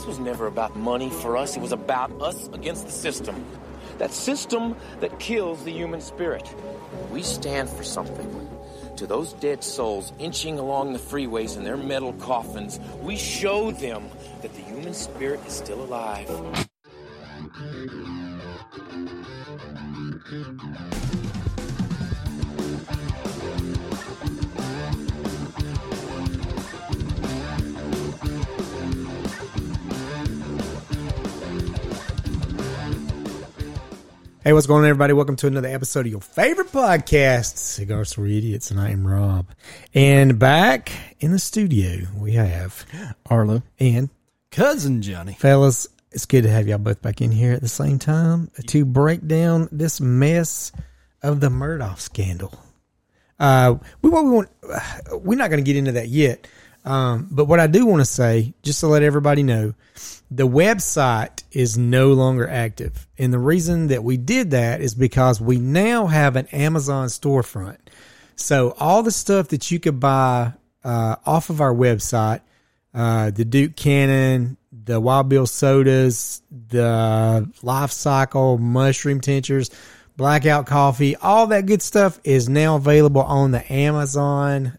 This was never about money for us. It was about us against the system. That system that kills the human spirit. We stand for something. To those dead souls inching along the freeways in their metal coffins, we show them that the human spirit is still alive. Hey, what's going on, everybody? Welcome to another episode of your favorite podcast, Cigars for Idiots, and I am Rob. And back in the studio, we have Arlo. and Cousin Johnny. fellas. It's good to have y'all both back in here at the same time to break down this mess of the Murdaugh scandal. Uh, we what we want. We're not going to get into that yet. Um, but what I do want to say, just to let everybody know, the website is no longer active, and the reason that we did that is because we now have an Amazon storefront. So all the stuff that you could buy uh, off of our website, uh, the Duke Cannon, the Wild Bill sodas, the Life Cycle mushroom tinctures, Blackout coffee, all that good stuff is now available on the Amazon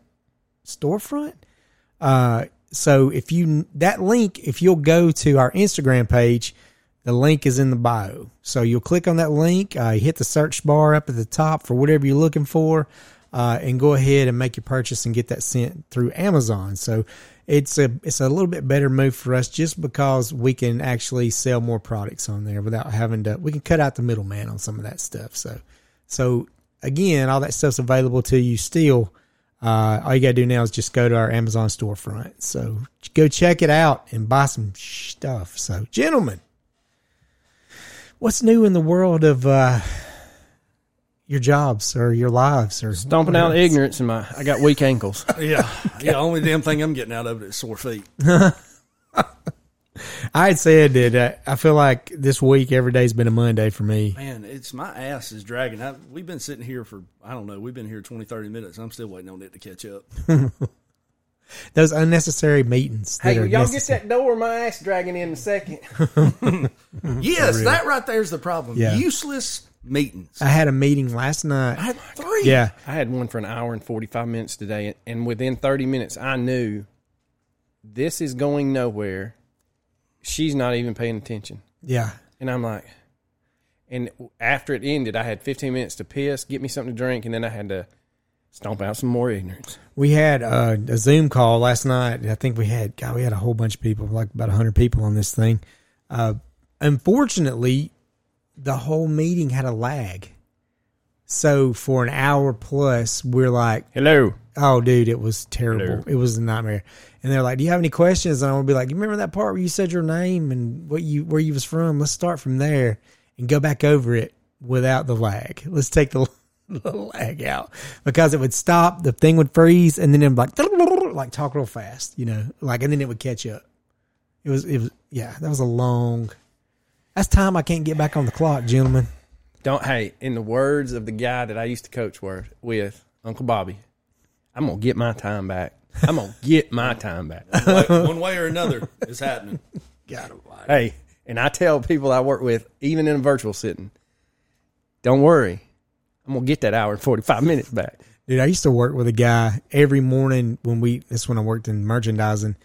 storefront. Uh, so if you that link, if you'll go to our Instagram page, the link is in the bio. So you'll click on that link, uh, hit the search bar up at the top for whatever you're looking for, uh, and go ahead and make your purchase and get that sent through Amazon. So it's a it's a little bit better move for us just because we can actually sell more products on there without having to. We can cut out the middleman on some of that stuff. So so again, all that stuff's available to you still. Uh, all you gotta do now is just go to our Amazon storefront. So go check it out and buy some stuff. So, gentlemen, what's new in the world of uh, your jobs or your lives or Stomping out ignorance in my. I got weak ankles. Yeah, yeah. Only damn thing I'm getting out of it is sore feet. I had said that uh, I feel like this week every day's been a Monday for me. Man, it's my ass is dragging. I, we've been sitting here for I don't know. We've been here 20, 30 minutes. I'm still waiting on it to catch up. Those unnecessary meetings. That Hey, are y'all get that door my ass dragging in a second. Yes, that right there is the problem. Yeah. Useless meetings. I had a meeting last night. I had three. Yeah, I had one for an hour and 45 minutes today, and within 30 minutes, I knew this is going nowhere. She's not even paying attention. yeah. And I'm like, and after it ended, I had 15 minutes to piss, get me something to drink, and then I had to stomp out some more ignorance. We had uh, a Zoom call last night. I think we had, God, we had a whole bunch of people, like about 100 people on this thing. Uh, unfortunately, the whole meeting had a lag. So for an hour plus, we're like, Hello. Oh, dude, it was terrible. It was a nightmare. And they're like, do you have any questions? And I would be like, you remember that part where you said your name and what you where you was from? Let's start from there and go back over it without the lag. Let's take the, the lag out because it would stop, the thing would freeze, and then it would like like talk real fast, you know, like and then it would catch up. It was it was yeah, that was a long. That's time I can't get back on the clock, gentlemen. Don't hey, in the words of the guy that I used to coach with, with Uncle Bobby, I'm gonna get my time back. I'm gonna get my time back. Like, one way or another, it's happening. Got God, hey, and I tell people I work with, even in a virtual sitting, don't worry, I'm gonna get that hour and 45 minutes back. Dude, I used to work with a guy every morning when we, this when I worked in merchandising.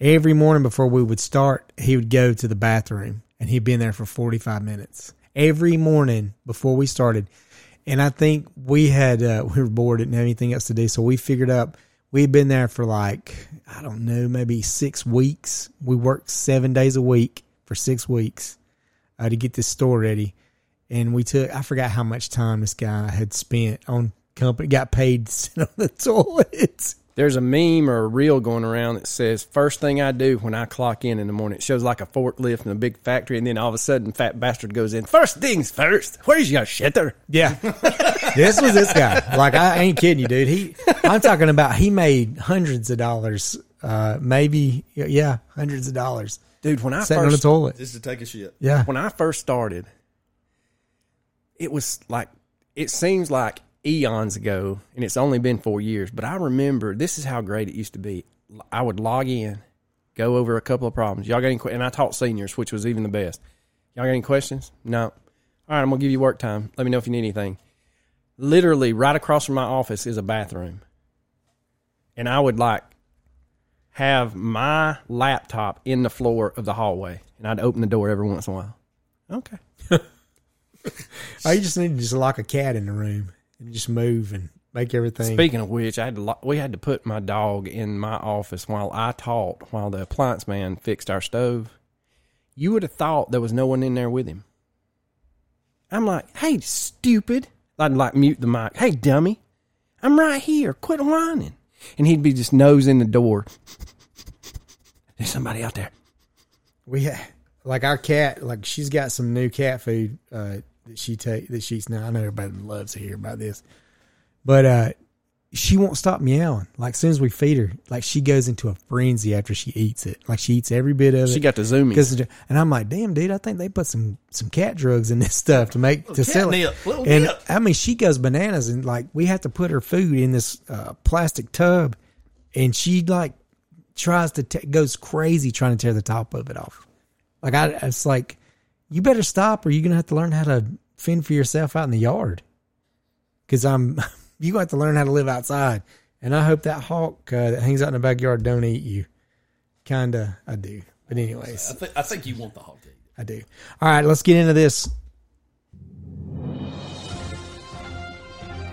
Every morning before we would start, he would go to the bathroom and he'd been there for 45 minutes. Every morning before we started. And I think we had, uh, we were bored, didn't have anything else to do. So we figured out we'd been there for like, I don't know, maybe six weeks. We worked seven days a week for six weeks uh, to get this store ready. And we took, I forgot how much time this guy had spent on company, got paid to sit on the toilets. There's a meme or a reel going around that says, First thing I do when I clock in in the morning, it shows like a forklift in a big factory, and then all of a sudden, fat bastard goes in. First things first, where's your shitter? Yeah. this was this guy. Like, I ain't kidding you, dude. He, I'm talking about, he made hundreds of dollars, uh, maybe, yeah, hundreds of dollars Dude, when I sitting on the first toilet. Just to take a shit. Yeah. when I first started, it was like it seems like eons ago, and it's only been four years. But I remember this is how great it used to be. I would log in, go over a couple of problems. Y'all got any? questions? And I taught seniors, which was even the best. Y'all got any questions? No. All right, I'm gonna give you work time. Let me know if you need anything. Literally, right across from my office is a bathroom, and I would like have my laptop in the floor of the hallway, and I'd open the door every once in a while. Okay. I just need to just lock a cat in the room and just move and make everything. Speaking of which, I had to we had to put my dog in my office while I taught while the appliance man fixed our stove. You would have thought there was no one in there with him. I'm like, "Hey, stupid!" I'd like mute the mic. "Hey, dummy, I'm right here. Quit whining." And he'd be just nosing the door. There's somebody out there. We ha- like our cat. Like she's got some new cat food uh, that she take that she's now. I know everybody loves to hear about this, but uh, she won't stop meowing. Like as soon as we feed her, like she goes into a frenzy after she eats it. Like she eats every bit of it. She got the zoomies. 'Cause- and I'm like, damn, dude, I think they put some some cat drugs in this stuff to make to sell it. And nip. I mean, she goes bananas, and like we have to put her food in this uh, plastic tub, and she like tries to t- goes crazy trying to tear the top of it off. Like I, it's like you better stop, or you're gonna have to learn how to fend for yourself out in the yard. Because I'm, you have to learn how to live outside, and I hope that hawk uh, that hangs out in the backyard don't eat you. Kinda, I do. But anyways, I, think I think you want the hog to eat. I do. All right, let's get into this.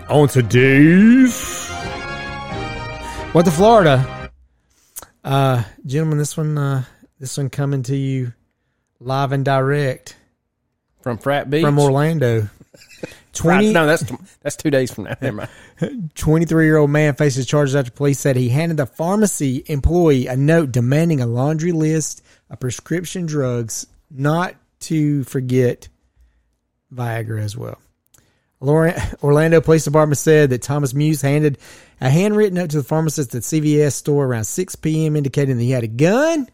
On today's What the Florida. Uh gentlemen, this one uh this one coming to you live and direct from Frat Beach. from Orlando. Right, no, that's that's two days from now. Never mind. 23 year old man faces charges after police said he handed the pharmacy employee a note demanding a laundry list of prescription drugs, not to forget Viagra as well. Orlando Police Department said that Thomas Muse handed a handwritten note to the pharmacist at CVS store around 6 p.m., indicating that he had a gun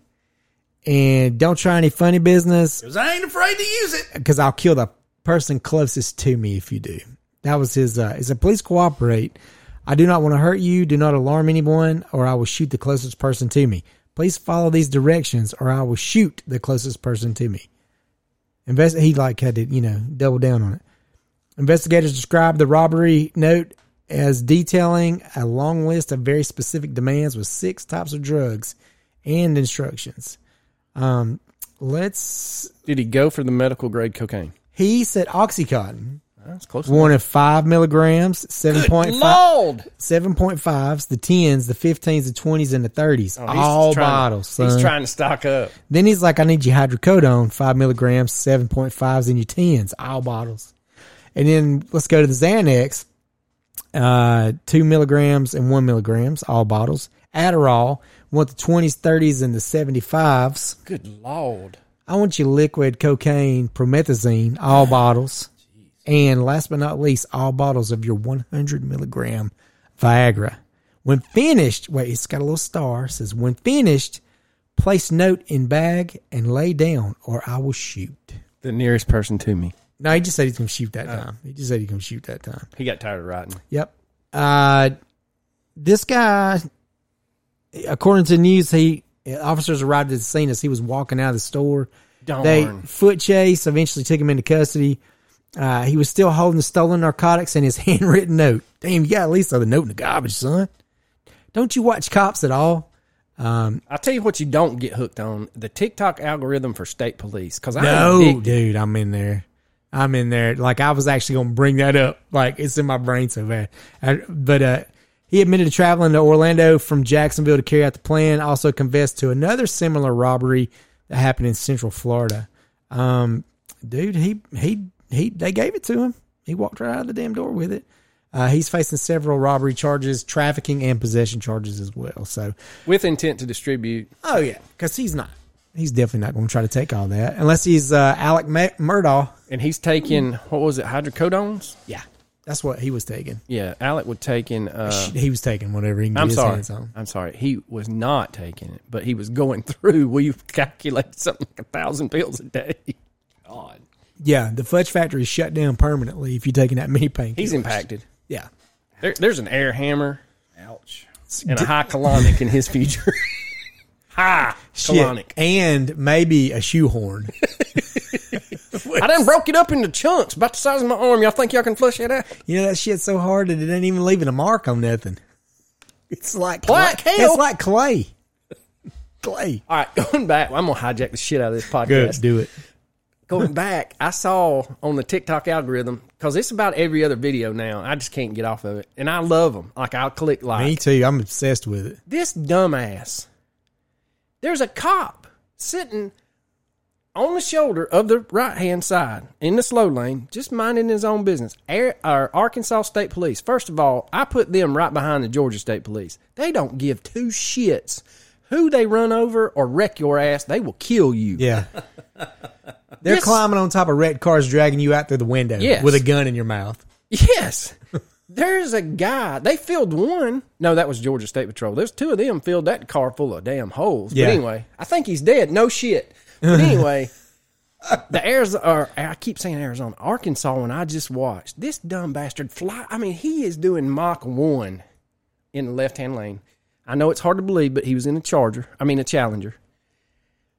and don't try any funny business Because I ain't afraid to use it. because I'll kill the person closest to me if you do. That was his. Uh, is a please cooperate. I do not want to hurt you. Do not alarm anyone, or I will shoot the closest person to me. Please follow these directions, or I will shoot the closest person to me. Invest. He like had to, you know, double down on it. Investigators described the robbery note as detailing a long list of very specific demands with six types of drugs and instructions. Um, let's Did he go for the medical grade cocaine? he said Oxycontin That's close. One of five milligrams, seven point five, seven point fives, the tens, the fifteens, the twenties, and the thirties. Oh, all trying bottles. Son. He's trying to stock up. then he's like, I need you hydrocodone, five milligrams, seven point fives, and your tens, all bottles. And then let's go to the Xanax, uh, two milligrams and one milligrams, all bottles. Adderall, want the twenties, thirties, and the seventy fives. Good Lord. I want you liquid cocaine, promethazine, all bottles. And last but not least, all bottles of your 100 milligram Viagra. When finished, wait, it's got a little star. Says, when finished, place note in bag and lay down, or I will shoot. The nearest person to me. No, he just said he's going to shoot that time. He just said he's going to shoot that time. He got tired of writing. Yep. Uh, this guy, according to news, he officers arrived at the scene as he was walking out of the store. Darn. They foot chase eventually took him into custody. Uh, he was still holding the stolen narcotics and his handwritten note. Damn, you got at least the note in the garbage, son. Don't you watch cops at all? I'll tell you what you don't get hooked on the TikTok algorithm for state police. Because I No, dude, I'm in there. I'm in there. Like I was actually going to bring that up. Like it's in my brain so bad. I, but uh, he admitted to traveling to Orlando from Jacksonville to carry out the plan. Also confessed to another similar robbery that happened in Central Florida. Um, dude, he he he. They gave it to him. He walked right out of the damn door with it. Uh, he's facing several robbery charges, trafficking, and possession charges as well. So with intent to distribute. Oh yeah, because he's not. He's definitely not going to try to take all that unless he's uh, Alec Murdaugh. And he's taking, what was it, hydrocodones? Yeah, that's what he was taking. Yeah, Alec would taking. Uh, he was taking whatever he can get I'm his sorry. hands on. I'm sorry. He was not taking it, but he was going through. We calculated something like a thousand pills a day. God, Yeah, the fudge factory is shut down permanently if you're taking that many painkillers. he's impacted. Yeah, There, there's an air hammer Ouch. and a high colonic in his future. ha! Shit. colonic. and maybe a shoehorn. I done broke it up into chunks about the size of my arm. Y'all think y'all can flush it out? You know that shit's so hard that it ain't even leaving a mark on nothing. It's like Black clay. hell. It's like clay. Clay. All right, going back, I'm gonna hijack the shit out of this podcast. Good. Do it. going back, I saw on the TikTok algorithm because it's about every other video now. I just can't get off of it, and I love them. Like I'll click like Me too. I'm obsessed with it. this dumbass. There's a cop sitting on the shoulder of the right hand side in the slow lane, just minding his own business. Air, or Arkansas State Police. First of all, I put them right behind the Georgia State Police. They don't give two shits who they run over or wreck your ass. They will kill you. Yeah. They're climbing on top of red cars, dragging you out through the window Yes. with a gun in your mouth. Yes. There's a guy. They filled one. No, that was Georgia State Patrol. There's two of them filled that car full of damn holes. Yeah. But anyway, I think he's dead. No shit. But anyway, the Arizona, or I keep saying Arizona, Arkansas, when I just watched this dumb bastard fly. I mean, he is doing Mach 1 in the left hand lane. I know it's hard to believe, but he was in a Charger. I mean, a Challenger.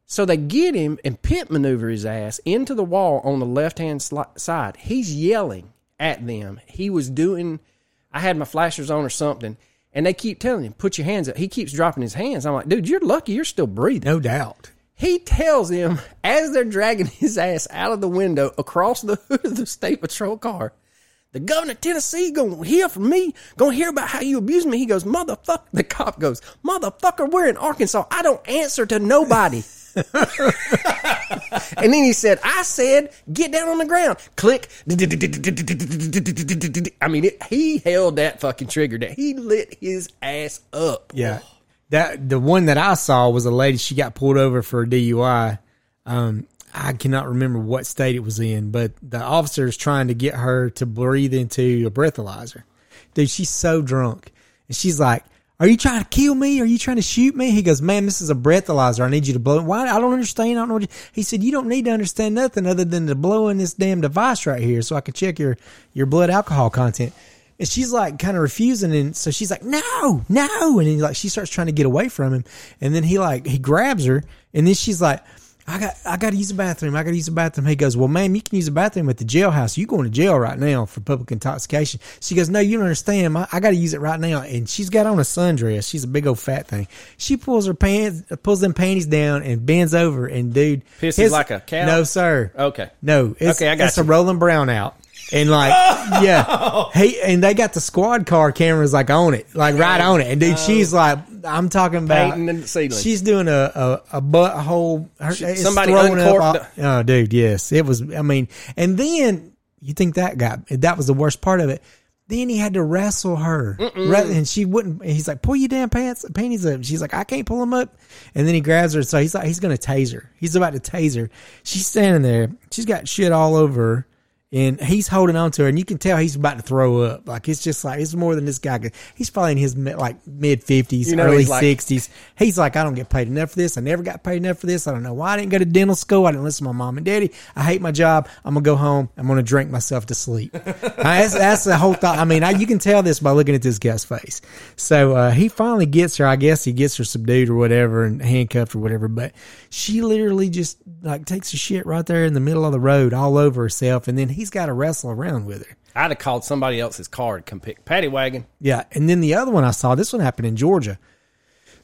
So they get him and pit maneuver his ass into the wall on the left hand sli- side. He's yelling at them. He was doing, I had my flashers on or something, and they keep telling him, put your hands up. He keeps dropping his hands. I'm like, dude, you're lucky you're still breathing. No doubt. He tells him as they're dragging his ass out of the window across the hood of the state patrol car. The governor of Tennessee gonna hear from me, gonna hear about how you abuse me. He goes, motherfucker. The cop goes, motherfucker, we're in Arkansas. I don't answer to nobody. and then he said, I said, get down on the ground. Click. I mean, it, he held that fucking trigger. That he lit his ass up. Yeah. That the one that I saw was a lady. She got pulled over for a DUI. Um, I cannot remember what state it was in, but the officer is trying to get her to breathe into a breathalyzer. Dude, she's so drunk, and she's like, "Are you trying to kill me? Are you trying to shoot me?" He goes, "Man, this is a breathalyzer. I need you to blow. Why? I don't understand. I don't know. What he said, "You don't need to understand nothing other than to blow in this damn device right here, so I can check your your blood alcohol content." And she's like kind of refusing, and so she's like, "No, no!" And he like she starts trying to get away from him, and then he like he grabs her, and then she's like, "I got I got to use the bathroom. I got to use the bathroom." He goes, "Well, ma'am, you can use the bathroom at the jailhouse. You going to jail right now for public intoxication?" She goes, "No, you don't understand. I, I got to use it right now." And she's got on a sundress. She's a big old fat thing. She pulls her pants, pulls them panties down, and bends over, and dude, Pisses like a cow? No, sir. Okay. No, it's, Okay, I got it's a rolling brown out. And like, yeah, hey, and they got the squad car cameras like on it, like right on it. And dude, oh. she's like, I'm talking about, Painting ceiling. she's doing a a, a butthole. her- it's somebody throwing up uncorked all- Oh, dude, yes, it was. I mean, and then you think that got that was the worst part of it. Then he had to wrestle her, Re- and she wouldn't. and He's like, "Pull your damn pants, panties up." She's like, "I can't pull them up." And then he grabs her, so he's like, he's gonna tase her. He's about to tase her. She's standing there. She's got shit all over her, and he's holding on to her, and you can tell he's about to throw up. Like it's just like it's more than this guy. Could, he's probably in his like mid fifties, You know, early he's like- sixties. He's like, I don't get paid enough for this. I never got paid enough for this. I don't know why I didn't go to dental school. I didn't listen to my mom and daddy. I hate my job. I'm gonna go home. I'm gonna drink myself to sleep. That's, that's the whole thought. I mean, I, you can tell this by looking at this guy's face. So uh, he finally gets her. I guess he gets her subdued or whatever and handcuffed or whatever. But she literally just like takes a shit right there in the middle of the road, all over herself, and then he's got to wrestle around with her. I'd have called somebody else's car to come pick paddy wagon. Yeah, and then the other one I saw, this one happened in Georgia.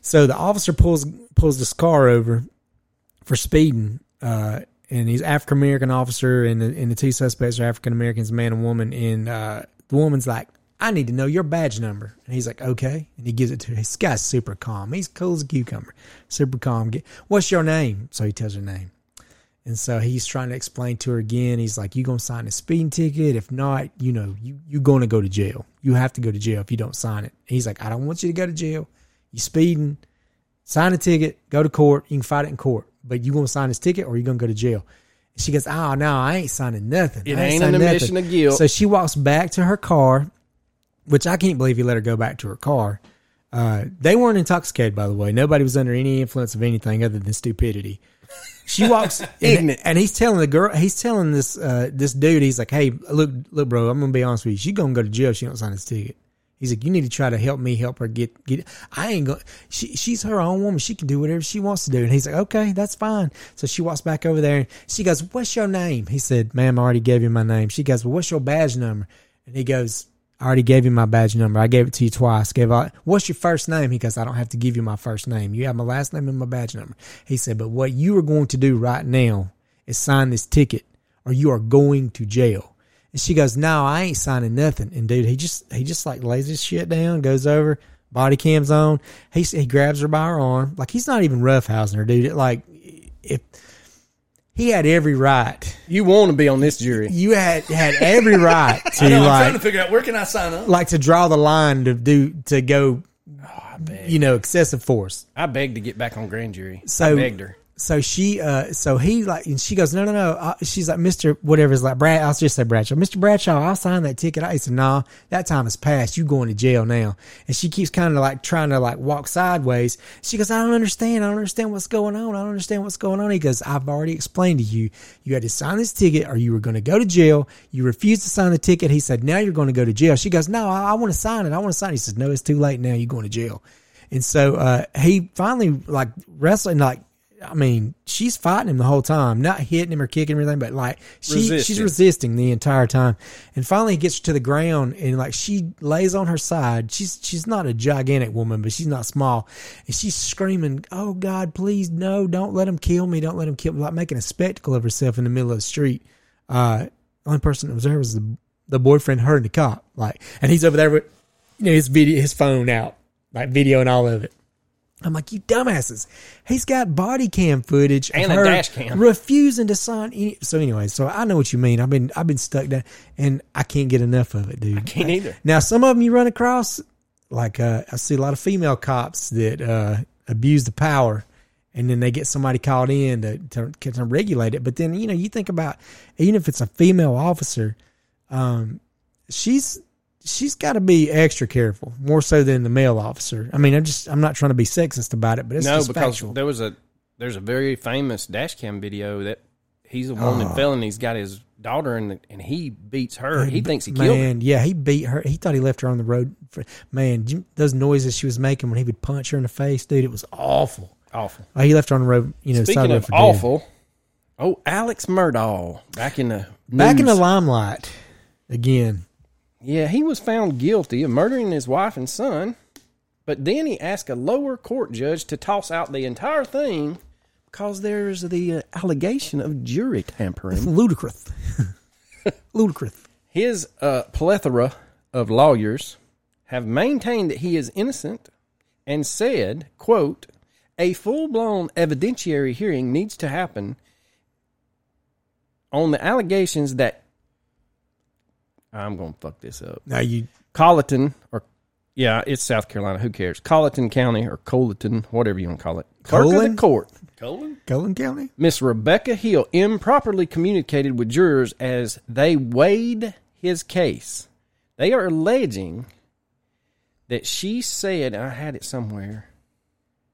So the officer pulls pulls this car over for speeding, uh, and he's African American officer, and the, and the two suspects are African Americans, man and woman. And uh, the woman's like, "I need to know your badge number," and he's like, "Okay," and he gives it to her. This guy's super calm. He's cool as a cucumber, super calm. What's your name? So he tells her name. And so he's trying to explain to her again. He's like, "You gonna sign a speeding ticket? If not, you know, you you gonna go to jail. You have to go to jail if you don't sign it." He's like, "I don't want you to go to jail. You speeding, sign a ticket, go to court. You can fight it in court, but you gonna sign this ticket or you gonna go to jail." And she goes, "Oh no, I ain't signing nothing. It I ain't signing an admission of guilt." So she walks back to her car, which I can't believe he let her go back to her car. Uh, they weren't intoxicated, by the way. Nobody was under any influence of anything other than stupidity. She walks, and, Ignorant. and he's telling the girl, he's telling this uh, this dude, he's like, "Hey, look, look, bro, I'm gonna be honest with you. She's gonna go to jail if she don't sign this ticket." He's like, you need to try to help me help her get get. I ain't going. She she's her own woman. She can do whatever she wants to do. And he's like, okay, that's fine. So she walks back over there and she goes, what's your name? He said, ma'am, I already gave you my name. She goes, well, what's your badge number? And he goes, I already gave you my badge number. I gave it to you twice. Gave out. What's your first name? He goes, I don't have to give you my first name. You have my last name and my badge number. He said, but what you are going to do right now is sign this ticket, or you are going to jail. And she goes, No, I ain't signing nothing. And dude, he just he just like lays his shit down, goes over, body cams on. He he grabs her by her arm, like he's not even roughhousing her, dude. Like if he had every right, You want to be on this jury? you had had every right to I know, I'm trying to figure out where can I sign up. like to draw the line to do to go, oh, you know, excessive force. I begged to get back on grand jury. So I begged her. So she, uh, so he like, and she goes, no, no, no. Uh, she's like, Mister, whatever is like Brad. I'll just say Bradshaw, Mister Bradshaw. I'll sign that ticket. I said, nah, that time has passed. You going to jail now. And she keeps kind of like trying to like walk sideways. She goes, I don't understand. I don't understand what's going on. I don't understand what's going on. He goes, I've already explained to you. You had to sign this ticket, or you were going to go to jail. You refused to sign the ticket. He said, now you're going to go to jail. She goes, no, I, I want to sign it. I want to sign it. He says, no, it's too late now. You're going to jail. And so uh, he finally like wrestling like I mean, she's fighting him the whole time, not hitting him or kicking him or anything, but like she she's Resisting. resisting the entire time. And finally, he gets her to the ground, and like she lays on her side. She's she's not a gigantic woman, but she's not small, and she's screaming, "Oh God, please no! Don't let him kill me! Don't let him kill me!" Like making a spectacle of herself in the middle of the street. Uh, only person that was there was the the boyfriend, her, and the cop. Like, and he's over there with you know his video, his phone out, like video and all of it. I'm like, you dumbasses. He's got body cam footage And a her dash cam. refusing to sign any. So anyway, so I know what you mean. I've been I've been stuck down, and I can't get enough of it, dude. I can't either. Now some of them you run across, like uh, I see a lot of female cops that uh, abuse the power, and then they get somebody called in to, to to regulate it. But then you know you think about even if it's a female officer, um, she's she's got to be extra careful, more so than the male officer. I mean, I'm just I'm not trying to be sexist about it, but it's no, just because factual. there was a there's a very famous dash cam video that he's a wanted Oh. Ah. felon. He's got his daughter and and he beats her. He thinks he killed her. Man, yeah, he beat her. He thought he left her on the road. For, man, those noises she was making when he would punch her in the face, dude, it was awful. Awful. Oh, he left her on the road. You know, Speaking of for dead. awful, oh Alex Murdaugh back in the back in the limelight again. Yeah, he was found guilty of murdering his wife and son, but then he asked a lower court judge to toss out the entire thing because there's the uh, allegation of jury tampering. Ludicrous, ludicrous. His uh, plethora of lawyers have maintained that he is innocent and said, quote, a full-blown evidentiary hearing needs to happen on the allegations that I'm going to fuck this up. Now you, Colleton, or yeah, it's South Carolina. Who cares? Colleton County or Colleton, whatever you want to call it. Clerk of the court, Colon? Cullen County. Miss Rebecca Hill, improperly communicated with jurors as they weighed his case. They are alleging that she said, I had it somewhere.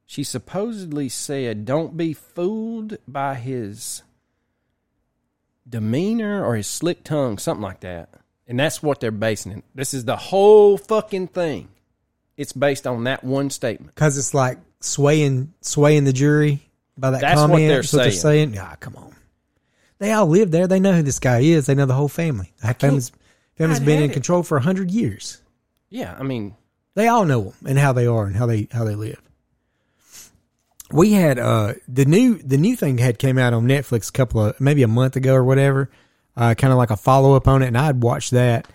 She supposedly said, "Don't be fooled by his demeanor or his slick tongue, something like that." And that's what they're basing it. This is the whole fucking thing. It's based on that one statement. because it's like swaying swaying the jury by that That's what comment. they're That's what they're saying. Ah, come on. They all live there. They know who this guy is. They know the whole family. That family's family's I'd been in it. control for a hundred years. Yeah, I mean, They all know them and how they are and how they how they live. We had uh the new the new thing had came out on Netflix a couple of maybe a month ago or whatever, uh, kind of like a follow up on it, and I'd watch that,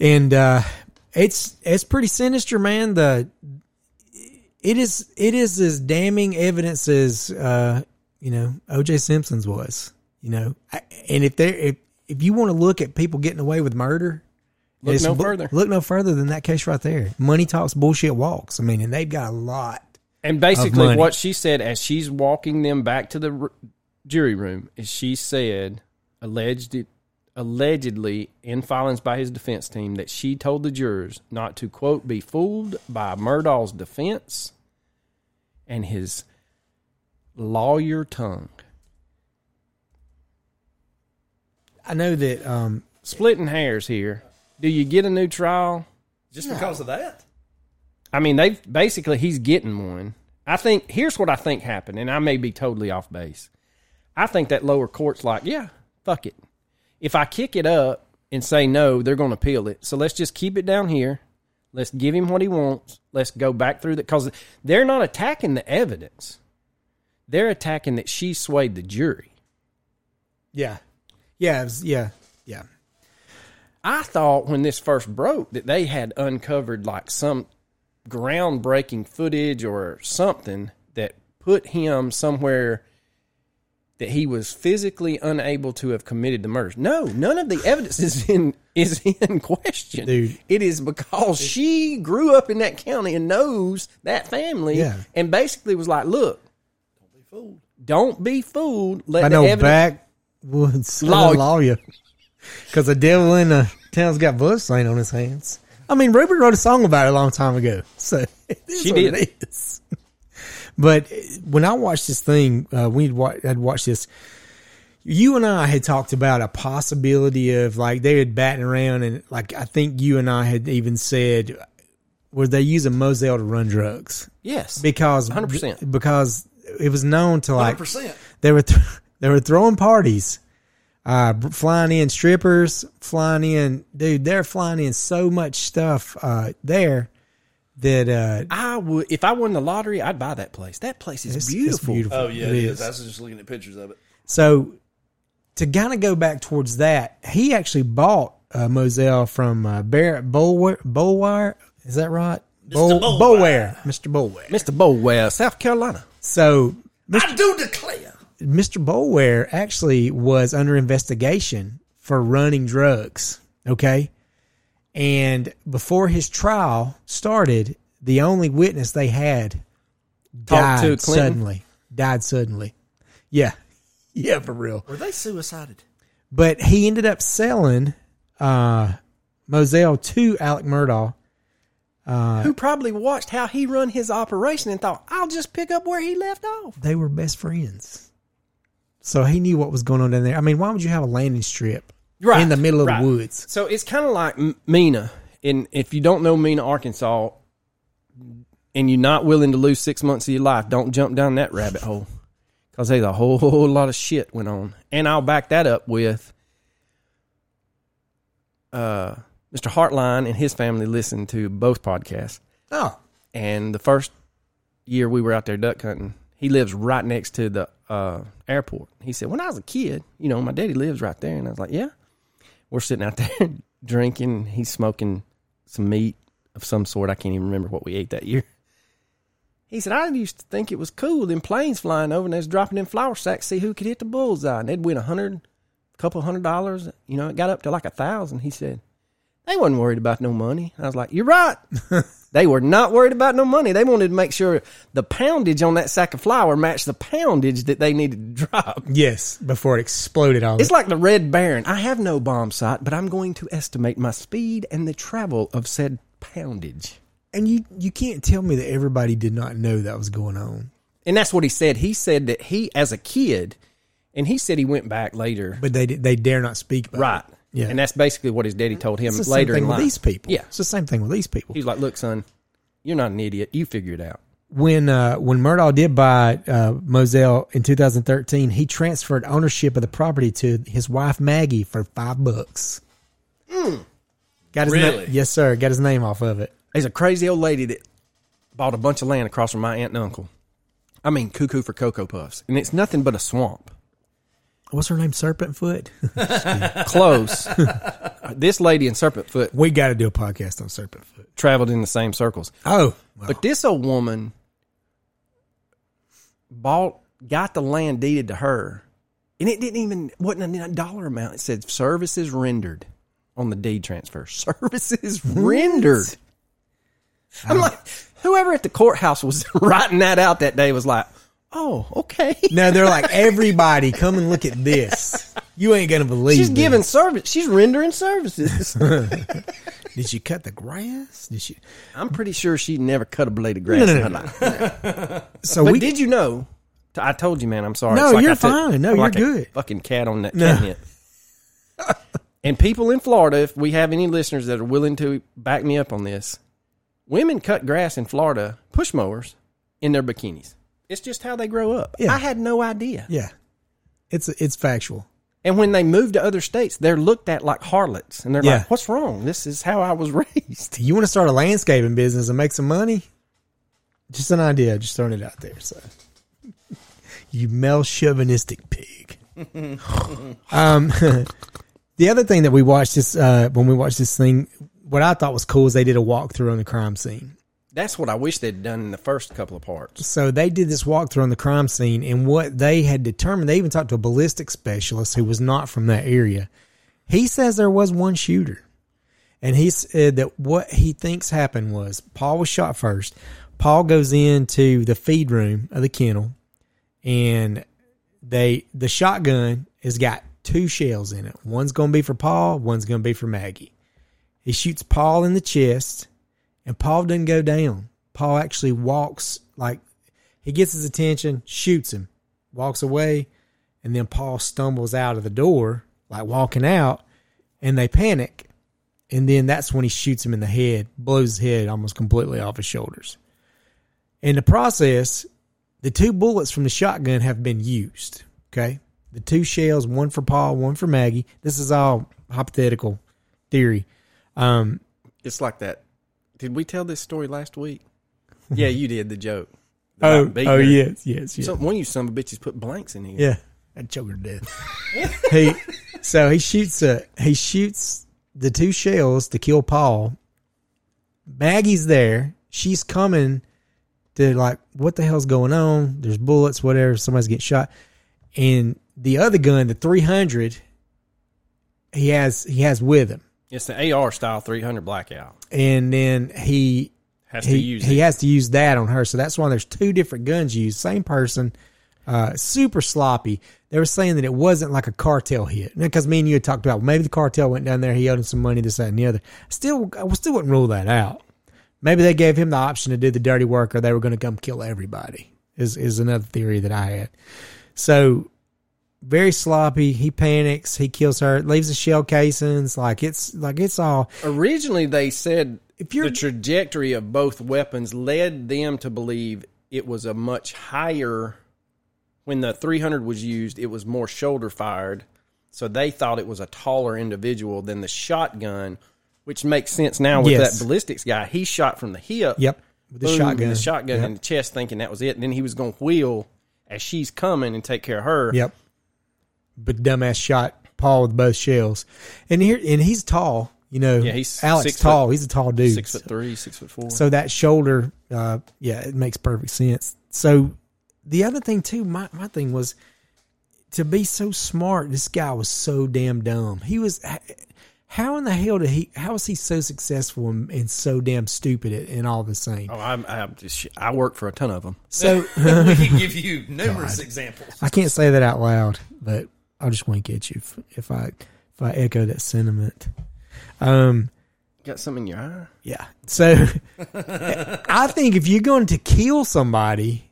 and uh, it's it's pretty sinister, man. The it is it is as damning evidence as uh, you know O.J. Simpson's was, you know, I- and if they if if you want to look at people getting away with murder, Look no further. Look no further than that case right there. Money talks, bullshit walks. I mean, and they've got a lot. And basically, what she said as she's walking them back to the r- jury room is she said, alleged, it, allegedly in filings by his defense team, that she told the jurors not to, quote, be fooled by Murdaugh's defense and his lawyer tongue. I know that. Um, Splitting hairs here. Do you get a new trial Just because of that? I mean, they basically he's getting one. I think here's what I think happened, and I may be totally off base. I think that lower court's like, yeah, fuck it. If I kick it up and say no, they're going to appeal it. So let's just keep it down here. Let's give him what he wants. Let's go back through that because they're not attacking the evidence. They're attacking that she swayed the jury. Yeah. Yeah. Was, yeah. Yeah. I thought when this first broke that they had uncovered like some groundbreaking footage or something that put him somewhere that he was physically unable to have committed the murders. No, none of the evidence is in is in question. Dude. It is because she grew up in that county and knows that family Yeah. and basically was like, look, don't be fooled. Don't be fooled. Let I the know evidence backwoods Law- law lawyer. Because the devil in the town's got blood stain on his hands. I mean, Rupert wrote a song about it a long time ago. So it is She what did. It is. But when I watched this thing, uh, we'd wa- I'd watched this. You and I had talked about a possibility of like they had batting around, and like I think you and I had even said, was they using Moselle to run drugs? Yes. Because 100%. because it was known to like 100%. they were th- they were throwing parties, uh, flying in strippers, flying in, dude. They're flying in so much stuff uh, there that uh, I would if I won the lottery, I'd buy that place. That place is it's- it's beautiful. beautiful. Oh, yeah, It it is. is. I was just looking at pictures of it. So to kind of go back towards that, he actually bought uh, Moselle from uh, Barrett Boulware. Bolwire, is that right? Mr. Bolwire. Boulware, Mr. Boulware. Mr. Bowell, South Carolina. So I do declare. Mr. Boulware actually was under investigation for running drugs. Okay. And before his trial started, the only witness they had Talked to died suddenly. Died suddenly. Yeah. Yeah, for real. Were they suicided? But he ended up selling uh, Moselle to Alec Murdaugh. who probably watched how he run his operation and thought, I'll just pick up where he left off. They were best friends. So he knew what was going on down there. I mean, why would you have a landing strip in the middle of right. the woods? So it's kind of like Mena. And if you don't know Mena, Arkansas, and you're not willing to lose six months of your life, don't jump down that rabbit hole. Because there's a whole, whole lot of shit went on. And I'll back that up with uh, Mr. Hartline and his family listened to both podcasts. Oh, And the first year we were out there duck hunting, he lives right next to the uh, airport. He said, When I was a kid, you know, my daddy lives right there. And I was like, Yeah. We're sitting out there drinking. He's smoking some meat of some sort. I can't even remember what we ate that year. He said, I used to think it was cool. Them planes flying over and they was dropping in flour sacks, see who could hit the bullseye. And they'd win a hundred, a couple hundred dollars. You know, it got up to like a thousand. He said, they wasn't worried about no money. I was like, you're right. they were not worried about no money. They wanted to make sure the poundage on that sack of flour matched the poundage that they needed to drop. yes, before it exploded all. It's like the Red Baron. I have no bomb sight, but I'm going to estimate my speed and the travel of said poundage. and you you can't tell me that everybody did not know that was going on. And that's what he said. He said that he, as a kid, and he said he went back later. But they they dare not speak about Right. it. Yeah. And that's basically what his daddy told him It's the later same thing in with life. these people. Yeah. It's the same thing with these people. He's like, look, son, you're not an idiot. You figure it out. when uh, when Murdaugh did buy uh, Moselle in 2013, he transferred ownership of the property to his wife Maggie for five bucks. Got his Really? name, yes, sir. Got his name off of it. There's a crazy old lady that bought a bunch of land across from my aunt and uncle. I mean, cuckoo for Cocoa Puffs. And it's nothing but a swamp. What's her name? Serpent Foot. Close. this lady in Serpent Foot we got to do a podcast on Serpent Foot. traveled in the same circles. Oh, well, But this old woman bought, got the land deeded to her, and it didn't even wasn't a dollar amount. It said services rendered on the deed transfer. Services rendered. I'm oh. like, whoever at the courthouse was writing that out that day was like, oh, okay. no, they're like everybody. Come and look at this. You ain't gonna believe. She's this. giving service. She's rendering services. Did she cut the grass? Did she? I'm pretty sure she never cut a blade of grass No, no, in her no. life. So But we did you know? I told you, man. I'm sorry. No, It's like you're fine. No, I'm you're like a good. fucking cat on that No. And people in Florida, if we have any listeners that are willing to back me up on this, women cut grass in Florida, push mowers, in their bikinis. It's just how they grow up. Yeah. I had no idea. Yeah, it's it's factual. And when they move to other states, they're looked at like harlots. And they're Yeah. like, what's wrong? This is how I was raised. You want to start a landscaping business and make some money? Just an idea. Just throwing it out there. So, you male chauvinistic pig. um, the other thing that we watched this uh, when we watched this thing, what I thought was cool is they did a walkthrough on the crime scene. That's what I wish they'd done in the first couple of parts. So they did this walkthrough on the crime scene, and what they had determined, they even talked to a ballistic specialist who was not from that area. He says there was one shooter, and he said that what he thinks happened was Paul was shot first. Paul goes into the feed room of the kennel, and they the shotgun has got two shells in it. One's going to be for Paul, one's going to be for Maggie. He shoots Paul in the chest, and Paul doesn't go down. Paul actually walks like he gets his attention, shoots him, walks away, and then Paul stumbles out of the door, like walking out, and they panic. And then that's when he shoots him in the head, blows his head almost completely off his shoulders. In the process, the two bullets from the shotgun have been used. Okay. The two shells, one for Paul, one for Maggie. This is all hypothetical theory. Um, It's like that. Did we tell this story last week? Yeah, you did the joke. oh, About oh yes, yes, yes. Some, one of you son of bitches put blanks in here. Yeah, I'd choke her to death. he so he shoots a he shoots the two shells to kill Paul. Maggie's there. She's coming to like, what the hell's going on? There's bullets, whatever. Somebody's getting shot. And the other gun, the 300, he has he has with him, It's the AR style 300 blackout. and then he Has to he, use he it. has to use that on her. So that's why there's two different guns used. Same person, uh, super sloppy. They were saying that it wasn't like a cartel hit because me and you had talked about maybe the cartel went down there, he owed him some money, this that and the other. Still, I still wouldn't rule that out. Maybe they gave him the option to do the dirty work, or they were going to come kill everybody. Is is another theory that I had. So very sloppy. He panics. He kills her. Leaves the shell casings. Like it's like it's all. Originally, they said If you're- the trajectory of both weapons led them to believe it was a much higher. When the 300 was used, it was more shoulder fired. So they thought it was a taller individual than the shotgun, which makes sense now with Yes. that ballistics guy. He shot from the hip. Yep. With the boom, shotgun. The shotgun Yep. in the chest, thinking that was it. And then he was going to wheel as she's coming and take care of her. Yep. But dumbass shot Paul with both shells, and here and he's tall. You know, Yeah, he's Alex six tall. foot- he's a tall dude. Six foot three, six foot four. So that shoulder, uh, yeah, it makes perfect sense. So the other thing too, my my thing was to be so smart. This guy was so damn dumb. He was. How in the hell did he? How was he so successful and, and so damn stupid at, and all the same? Oh, I'm, I'm just, I work for a ton of them. So we can give you numerous examples. I can't say that out loud, but I'll just wink at you if, if I if I echo that sentiment. Um, Got something in your eye? yeah. So I think if you're going to kill somebody,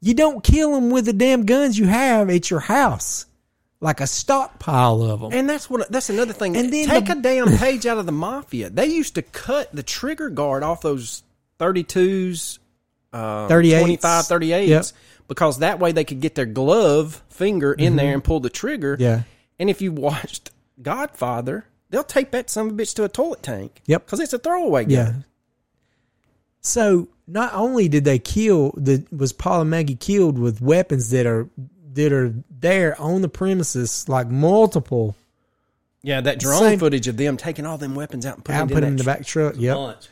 you don't kill them with the damn guns you have at your house, like a stockpile of them. And that's what that's another thing. And then take the- a damn page out of the mafia. They used to cut the trigger guard off those 32s, uh, 38s. 25, 38s, Yep. Because that way they could get their glove finger in there and pull the trigger. Mm-hmm. Yeah. And if you watched Godfather, they'll tape that son of a bitch to a toilet tank. Yep. Because it's a throwaway gun. Yeah. So not only did they kill the was Paul and Maggie killed with weapons that are that are there on the premises, like multiple Yeah, that drone Same- footage of them taking all them weapons out and putting out it and in, put in the back truck. Yep. Bunch.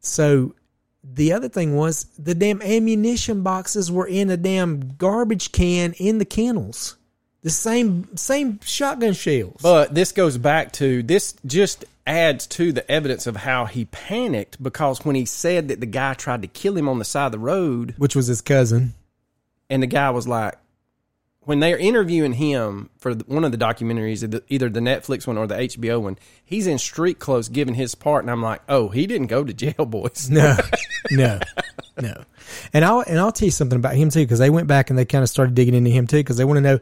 So the other thing was the damn ammunition boxes were in a damn garbage can in the kennels. The same same shotgun shells. But this goes back to this just adds to the evidence of how he panicked because when he said that the guy tried to kill him on the side of the road which was his cousin. and the guy was like when they're interviewing him for one of the documentaries either the Netflix one or the HBO one he's in street clothes giving his part and I'm like oh he didn't go to jail boys No, no, no. And I'll and I'll tell you something about him too because they went back and they kind of started digging into him too because they want to know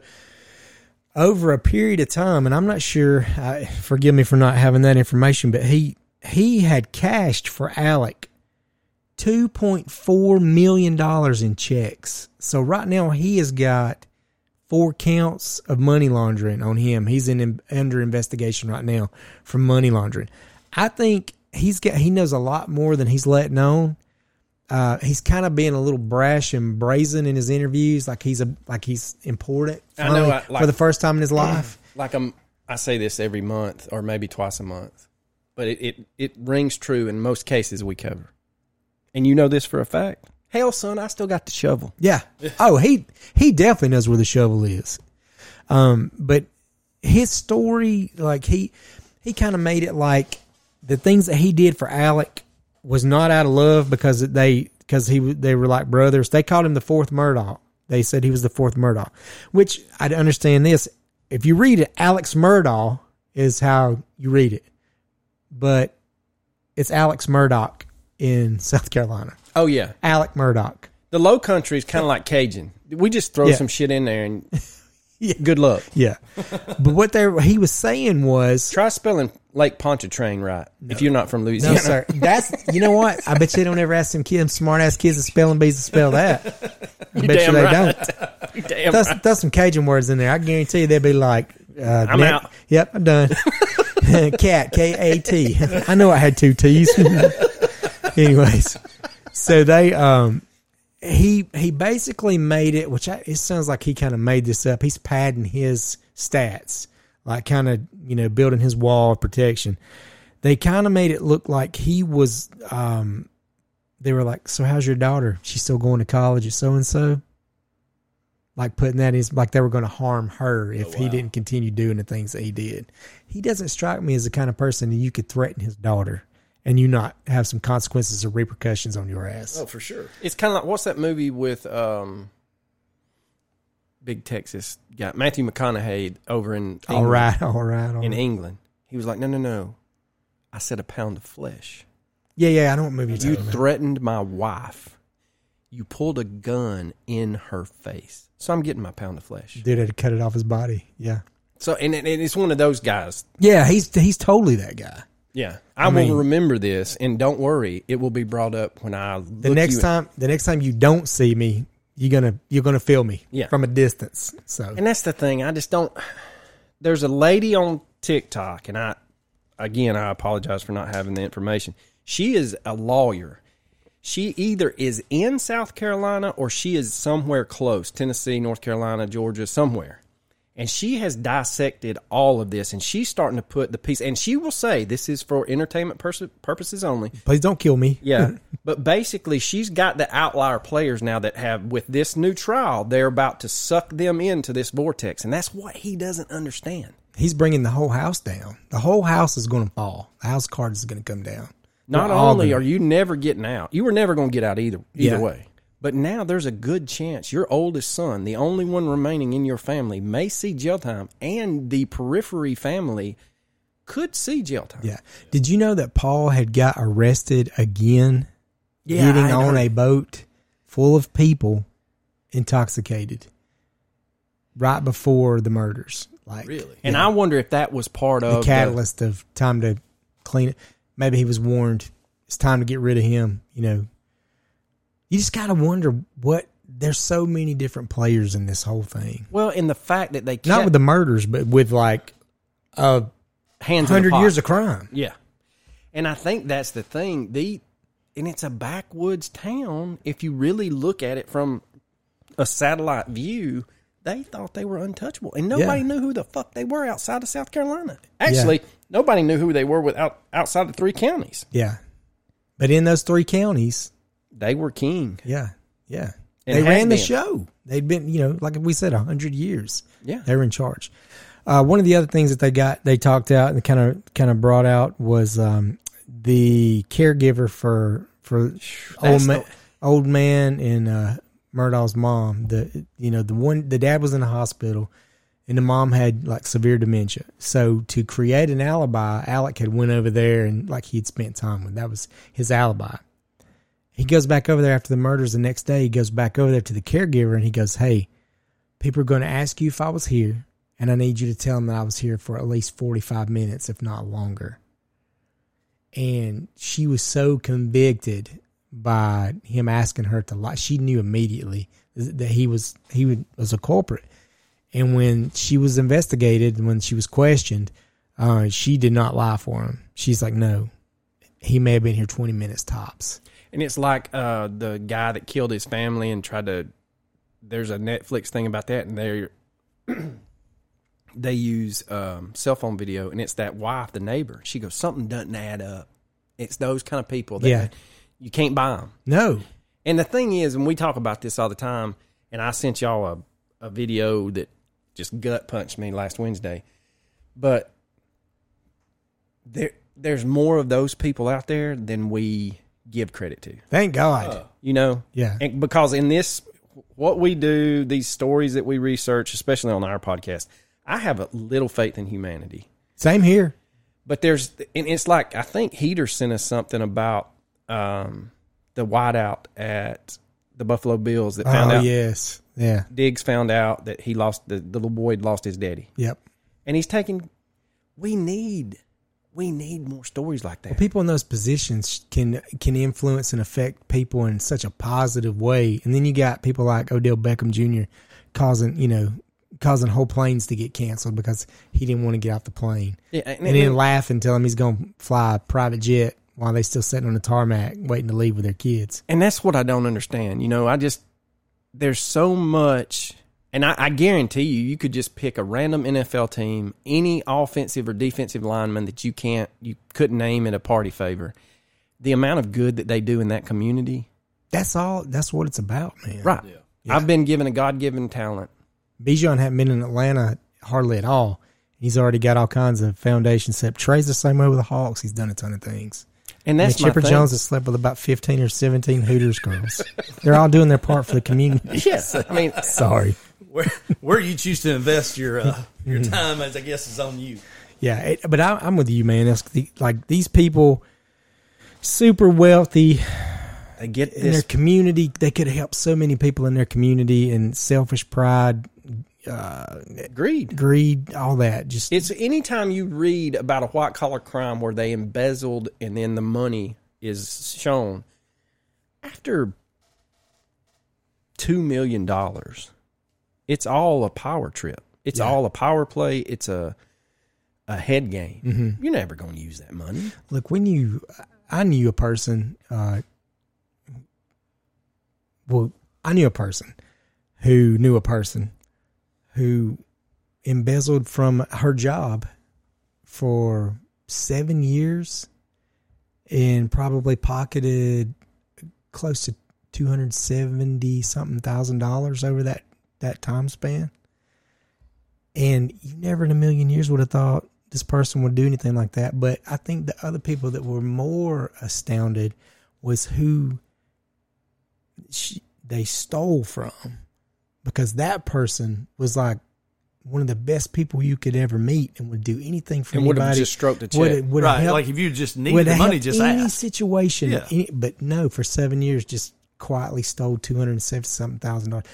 over a period of time, and I'm not sure. I, forgive me for not having that information, but he he had cashed for Alec two point four million dollars in checks. So right now he has got four counts of money laundering on him. He's in under investigation right now for money laundering. I think he's got he knows a lot more than he's letting on. Uh, he's kind of being a little brash and brazen in his interviews, like he's a like he's important. I know, I- like- for the first time in his life. like I'm, I say this every month or maybe twice a month, but it, it, it rings true in most cases we cover. And you know this for a fact. Hell, son, I still got the shovel. Yeah. Oh, he he definitely knows where the shovel is. Um, but his story, like he he kind of made it like the things that he did for Alec was not out of love because they because he they were like brothers. They called him the fourth Murdaugh. They said he was the fourth Murdaugh, which I understand this. If you read it, Alex Murdaugh is how you read it, but it's Alex Murdoch in South Carolina. Oh yeah, Alec Murdoch. the Low Country is kind of like Cajun. We just throw Yeah. some shit in there and Yeah. good luck. Yeah. but what they he was saying was Try spelling Lake Pontchartrain right if you're not from no, Louisiana. sir. That's you know what? I bet you don't ever ask them kids, smart ass kids, to spelling bees to spell that. I bet you they right. don't. Damn Throw, right. some Cajun words in there. I guarantee you they'll be like, uh, I'm net- out. Yep, I'm done. Cat, K A T. I know I had two T's. Anyways, so they um he he basically made it, which I, it sounds like he kind of made this up. He's padding his stats, like kind of you know building his wall of protection. They kind of made it look like he was. um They were like, "So how's your daughter? She's still going to college at so and so." Like putting that in, like they were going to harm her if he didn't continue doing the things that he did. He doesn't strike me as the kind of person that you could threaten his daughter and you not have some consequences or repercussions on your ass. Oh, for sure. It's kind of like what's that movie with um, Big Texas guy Matthew McConaughey over in all England, right, all right, all in right. England. He was like, no, no, no. I said a pound of flesh. Yeah, yeah, I know what movie you're You talking about. threatened my wife. You pulled a gun in her face. So I'm getting my pound of flesh. Dude had to cut it off his body. Yeah, So and, and it's one of those guys. yeah, he's he's totally that guy. Yeah, I, mean- will remember this, and don't worry, it will be brought up when I The look next time, the next time you don't see me, you're gonna you're gonna feel me Yeah. from a distance. So And that's the thing. I just don't. There's a lady on TikTok, and I, again, I apologize for not having the information. She is a lawyer. She either is in South Carolina or she is somewhere close Tennessee, North Carolina, Georgia, somewhere. And she has dissected all of this, and she's starting to put the piece. And she will say this is for entertainment pers- purposes only. please don't kill me. Yeah. but basically, she's got the outlier players now that have, with this new trial, they're about to suck them into this vortex. And that's what he doesn't understand. He's bringing the whole house down. The whole house is going to fall. The house cards is going to come down. Not only gonna- are you never getting out, you were never going to get out either, either Yeah. way. But now there's a good chance your oldest son, the only one remaining in your family, may see jail time, and the periphery family could see jail time. Yeah. Did you know that Paul had got arrested again Yeah, getting I on heard- a boat full of people intoxicated right before the murders? Like Really? And I wonder if that was part of the catalyst of time to clean it. Maybe he was warned it's time to get rid of him. You know, you just got to wonder what. There's so many different players in this whole thing. well, in the fact that they kept Not with the murders, but with like a hands hundred years of crime. Yeah. And I think that's the thing. The and it's a backwoods town if you really look at it from a satellite view. They thought they were untouchable, and nobody Yeah. knew who the fuck they were outside of South Carolina. Actually, nobody knew who they were without outside of three counties. Yeah, but in those three counties, They were king. Yeah, yeah. And they ran the been. show. They'd been, you know, like we said, a hundred years. Yeah. they were in charge. Uh, one of the other things that they got, they talked out and kind of kind of brought out was um, the caregiver for for old That's ma- the- old man and uh, Murdaugh's mom. The you know the one the dad was in the hospital. And the mom had like severe dementia. So to create an alibi, Alec had went over there and like he'd spent time with. That was his alibi he goes back over there after the murders the next day. He goes back over there to the caregiver and he goes, Hey, people are going to ask you if I was here and I need you to tell them that I was here for at least 45 minutes, if not longer. And she was so convicted by him asking her to lie. She knew immediately that he was he was a culprit. And when she was investigated, when she was questioned, uh, she did not lie for him. She's like, no, he may have been here 20 minutes tops. And it's like uh, the guy that killed his family and tried to. There's a Netflix thing about that, and they they use um, cell phone video, and it's that wife, the neighbor. She goes, something doesn't add up. It's those kind of people that Yeah. you can't buy them. No, And the thing is, and we talk about this all the time, and I sent y'all a, a video that just gut punched me last Wednesday. But there there's more of those people out there than we give credit to. thank God. You know? Yeah. And because in this what we do, these stories that we research, especially on our podcast, I have a little faith in humanity. Same here. But there's, and it's like I think Heater sent us something about um, the whiteout at the Buffalo Bills that found oh, out. yes. Yeah. Diggs found out that he lost the, the little boy had lost his daddy, Yep. and he's taking. We need, we need more stories like that. people in those positions can can influence and affect people in such a positive way. And then you got people like Odell Beckham Jr. causing you know causing whole planes to get canceled because he didn't want to get off the plane, Yeah, and, and then laugh and tell him he's going to fly a private jet while they still sitting on the tarmac waiting to leave with their kids. and that's what I don't understand. You know, I just there's so much, and I, I guarantee you, you could just pick a random NFL team, any offensive or defensive lineman that you can't, you couldn't name at a party favor. The amount of good that they do in that community, That's all. That's what it's about, man. right? I've been given a God given talent. Bijan hadn't been in Atlanta hardly at all. He's already got all kinds of foundations set. Trae's the same way with the Hawks. He's done a ton of things. And And that's my Chipper thing. Jones has slept with about 15 or 17 Hooters girls. They're all doing their part for the community. Yes, I mean, Sorry. Where where you choose to invest your uh, your Mm-hmm. time, as I guess, is on you. Yeah, it, but I, I'm with you, man. It's the, like these people, super wealthy they get in their community. They could help so many people in their community, and selfish pride, Greed. greed, all that. Just It's anytime you read about a white collar crime where they embezzled and then the money is shown after two million dollars. It's all a power trip. It's all a power play. It's a a head game. Mm-hmm. You're never going to use that money. look when you i knew a person uh well i knew a person who knew a person who embezzled from her job for seven years and probably pocketed close to 270 something thousand dollars over that that time span and you never in a million years would have thought this person would do anything like that. But I think the other people that were more astounded was who she, they stole from, because that person was like one of the best people you could ever meet and would do anything for And would have anybody. just stroked the Would- check. would have Right, helped- like if you just needed would the money, helped just any ask. situation. Yeah. Any- but no, for seven years, just quietly stole two hundred and seventy something thousand dollars.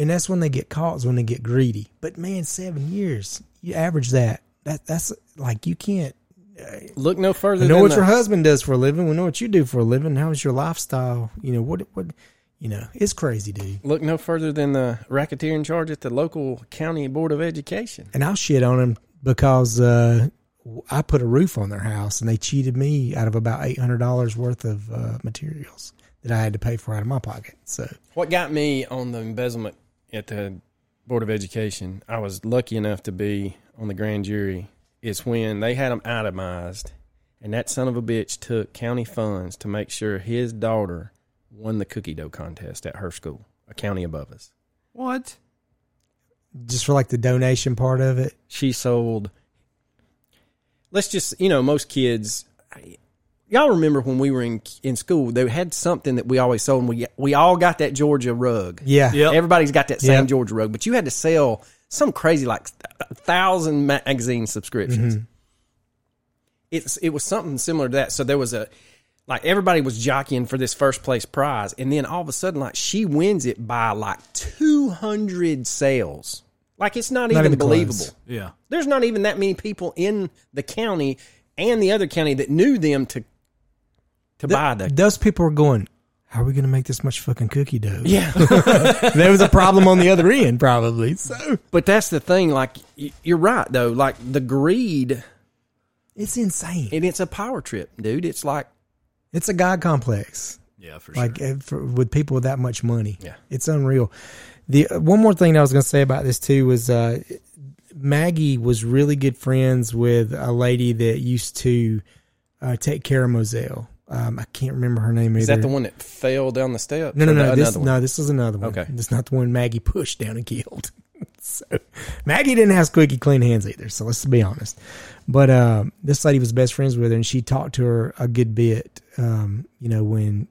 And that's when they get caught. Is when they get greedy. But man, seven years, you average that. That that's like you can't. Look no further We know than what the, your husband does for a living. We know what you do for a living. How's your lifestyle? You know what? What? You know, it's crazy, dude. look no further than the racketeering charge at the local county board of education. And I'll shit on him because uh, I put a roof on their house and they cheated me out of about eight hundred dollars worth of uh, materials that I had to pay for out of my pocket. So What got me on the embezzlement at the Board of Education, I was lucky enough to be on the grand jury, is when they had them itemized, and that son of a bitch took county funds to make sure his daughter won the cookie dough contest at her school, a county above us. What? just for like the donation part of it, She sold, let's just, you know, most kids. Y'all remember when we were in in school? They had something that we always sold, and we we all got that Georgia rug. yeah, Yep. Everybody's got that same Yep. Georgia rug, but you had to sell some crazy like a thousand magazine subscriptions. Mm-hmm. It's it was something similar to that. So there was a like everybody was jockeying for this first place prize, and then all of a sudden, like she wins it by like two hundred sales. Like it's not, Not even even close. believable. Yeah. There's not even that many people in the county and the other county that knew them to to buy the. Those people are going, how are we going to make this much fucking cookie dough? Yeah, there was a problem on the other end, probably. So but that's the thing. Like you're right though. Like the greed, it's insane. and it's a power trip, dude. It's like It's a God complex. Yeah, for like sure. Like with people with that much money. Yeah. it's unreal. The uh, one more thing I was going to say about this too was uh, Maggie was really good friends with a lady that used to uh, take care of Moselle. Um, I can't remember her name either. is either. that the one that fell down the steps? No, no, no. This, one? no, this is another one. Okay. this is not the one Maggie pushed down and killed. so Maggie didn't have squeaky clean hands either. So let's be honest. But um, this lady was best friends with her, and she talked to her a good bit. Um, you know, when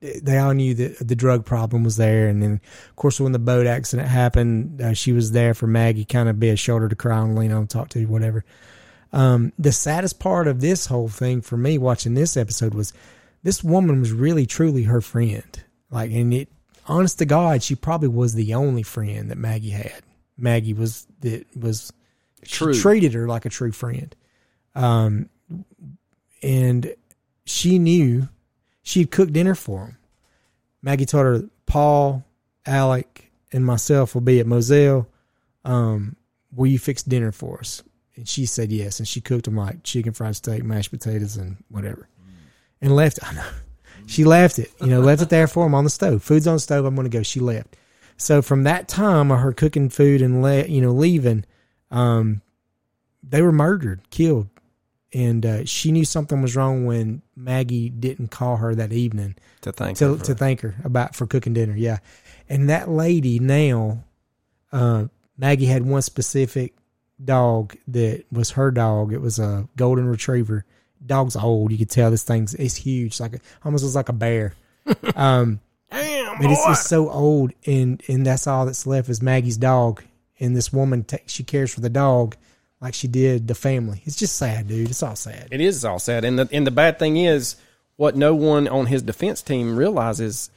they all knew that the drug problem was there, and then of course when the boat accident happened, uh, she was there for Maggie, kind of be a shoulder to cry on, lean on, talk to, whatever. Um, the saddest part of this whole thing for me watching this episode was this woman was really truly her friend. Like, and it, honest to God, she probably was the only friend that Maggie had. Maggie was that was True. Treated her like a true friend. Um, and she knew she'd cook dinner for him. Maggie told her, Paul, Alec, and myself will be at Moselle. Um, will you fix dinner for us? And she said yes. And she cooked them like chicken fried steak, mashed potatoes, and whatever. And left. I know. She left it. You know, left it there for him on the stove. Food's on the stove. I'm going to go. She left. So from that time of her cooking food and le- you know leaving, um, they were murdered, killed, and uh, she knew something was wrong when Maggie didn't call her that evening to thank to her for- to thank her about for cooking dinner. Yeah, and that lady now, uh, Maggie had one specific dog that was her dog. It was a golden retriever. Dog's old. You could tell this thing's it's huge, like a, almost looks like a bear. Um, Damn, but it's, it's so old, and and that's all that's left is Maggie's dog. And this woman, ta she cares for the dog like she did the family. It's just sad, dude. It's all sad. It is all sad, and the and the bad thing is what no one on his defense team realizes,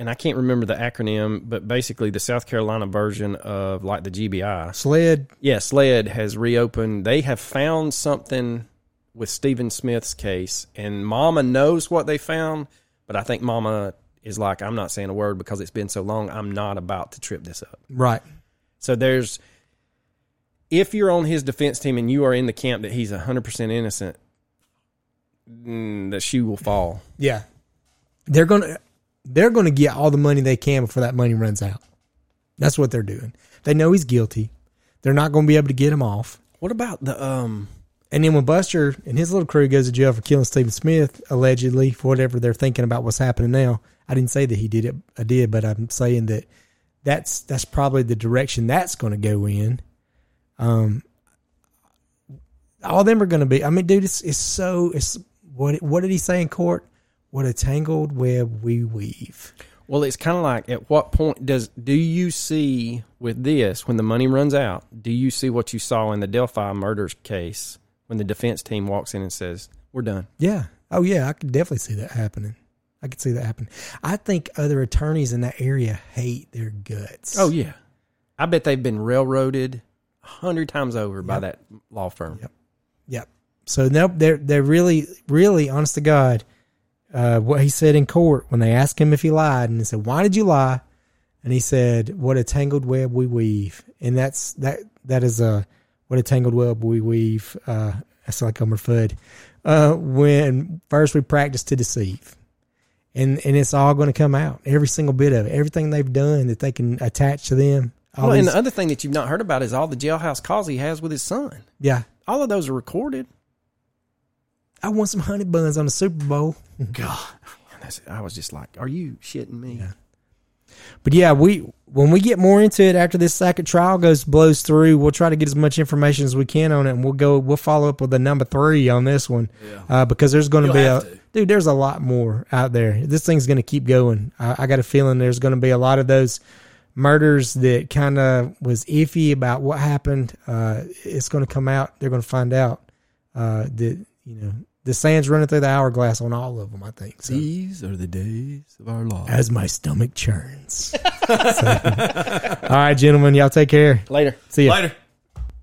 and I can't remember the acronym, but basically the South Carolina version of like the GBI. SLED. Yeah, SLED has reopened. They have found something with Stephen Smith's case, and Mama knows what they found, but I think Mama is like, I'm not saying a word because it's been so long. I'm not about to trip this up. Right. So there's, if you're on his defense team and you are in the camp that he's 100% innocent, mm, the shoe will fall. Yeah. They're gonna they're gonna get all the money they can before that money runs out. That's what they're doing. They know he's guilty. They're not gonna be able to get him off. What about the um? And then when Buster and his little crew goes to jail for killing Stephen Smith, allegedly, for whatever they're thinking about what's happening now, I didn't say that he did it. I did, but I'm saying that that's that's probably the direction that's going to go in. Um, all them are going to be. I mean, dude, it's it's so it's what what did he say in court? What a tangled web we weave. Well, it's kind of like at what point does do you see with this when the money runs out? Do you see what you saw in the Delphi murders case when the defense team walks in and says, "We're done"? Yeah. Oh yeah, I could definitely see that happening. I could see that happen. I think other attorneys in that area hate their guts. Oh yeah, I bet they've been railroaded a hundred times over by that law firm. Yep. Yep. So no, they're they're really really honest to God. Uh, what he said in court when they asked him if he lied, and they said, "Why did you lie?" And he said, "What a tangled web we weave." And that's that. That is a what a tangled web we weave. Uh, that's like Elmer Fudd. Uh, when first we practice to deceive, and and it's all going to come out. Every single bit of it, everything they've done that they can attach to them. All Well, and the other thing that you've not heard about is all the jailhouse calls he has with his son. yeah, All of those are recorded. I want some honey buns on the Super Bowl. God, I was just like, "Are you shitting me?" Yeah. But yeah, we when we get more into it after this second trial goes blows through, we'll try to get as much information as we can on it, and we'll go we'll follow up with the number three on this one, Yeah. uh, because there's going to be a to. dude. There's a lot more out there. This thing's going to keep going. I, I got a feeling there's going to be a lot of those murders that kind of was iffy about what happened. Uh, it's going to come out. They're going to find out uh, that you know the sand's running through the hourglass on all of them. I think. So. These are the days of our lives. As my stomach churns. So- all right, gentlemen, y'all take care. Later. See ya. Later.